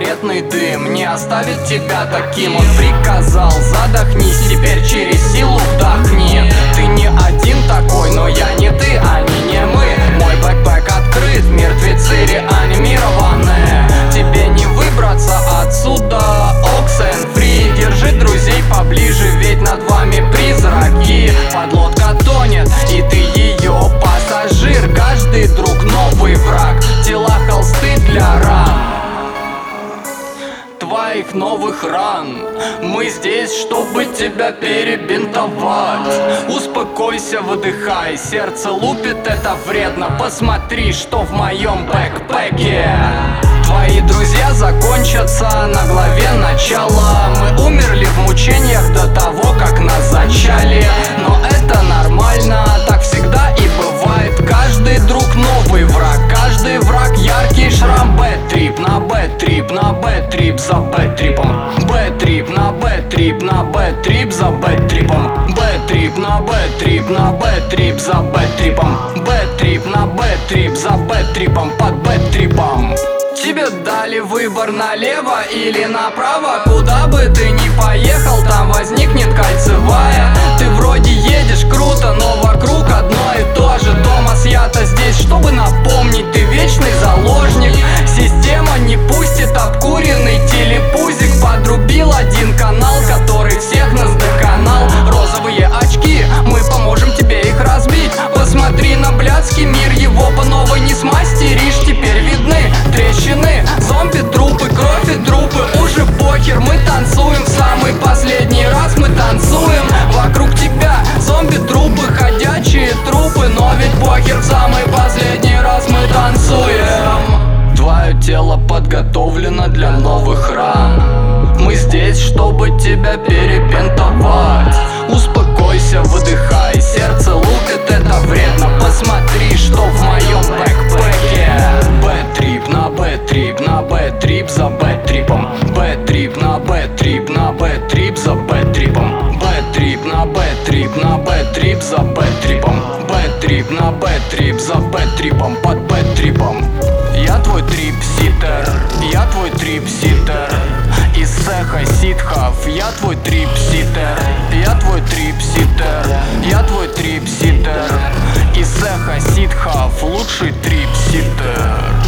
сигаретный дым Не оставит тебя таким. Он приказал, задохнись Теперь через силу вдохни. Ты не твоих новых ран. Мы здесь, чтобы тебя перебинтовать. Успокойся, выдыхай, сердце лупит, это вредно. Посмотри, что в моем бэкпэке. Твои друзья закончатся на главе начала бэт-трип за бэт-трипом. Бэт-трип на бэт-трип, на бэт-трип за бэт-трипом. Бэт-трип на бэт-трип, на бэт-трип за бэт-трипом. Бэт-трип на бэт-трип за бэт-трипом под бэт-трипом. Тебе дали выбор налево или направо. Куда бы ты ни поехал, там возникнет кольцевая новых ран. Мы здесь, чтобы тебя перебинтовать Успокойся, выдыхай, сердце лупит, это вредно. Посмотри, что в моем бэкпэке. Бэт-трип на бэт-трип, на бэт-трип за бэт-трипом. Бэт-трип на бэт-трип, на бэт-трип за бэт-трипом. Бэт-трип на бэт-трип, на бэт-трип за бэт-трипом. Бэт-трип на бэт-трип за бэт-трипом под бэт-трипом. Я твой трип-ситер, трип-ситер. Из цеха ситхов, я твой трип-ситер. Я твой трип-ситер, я твой трип-ситер. Из цеха ситхов, лучший трип-ситер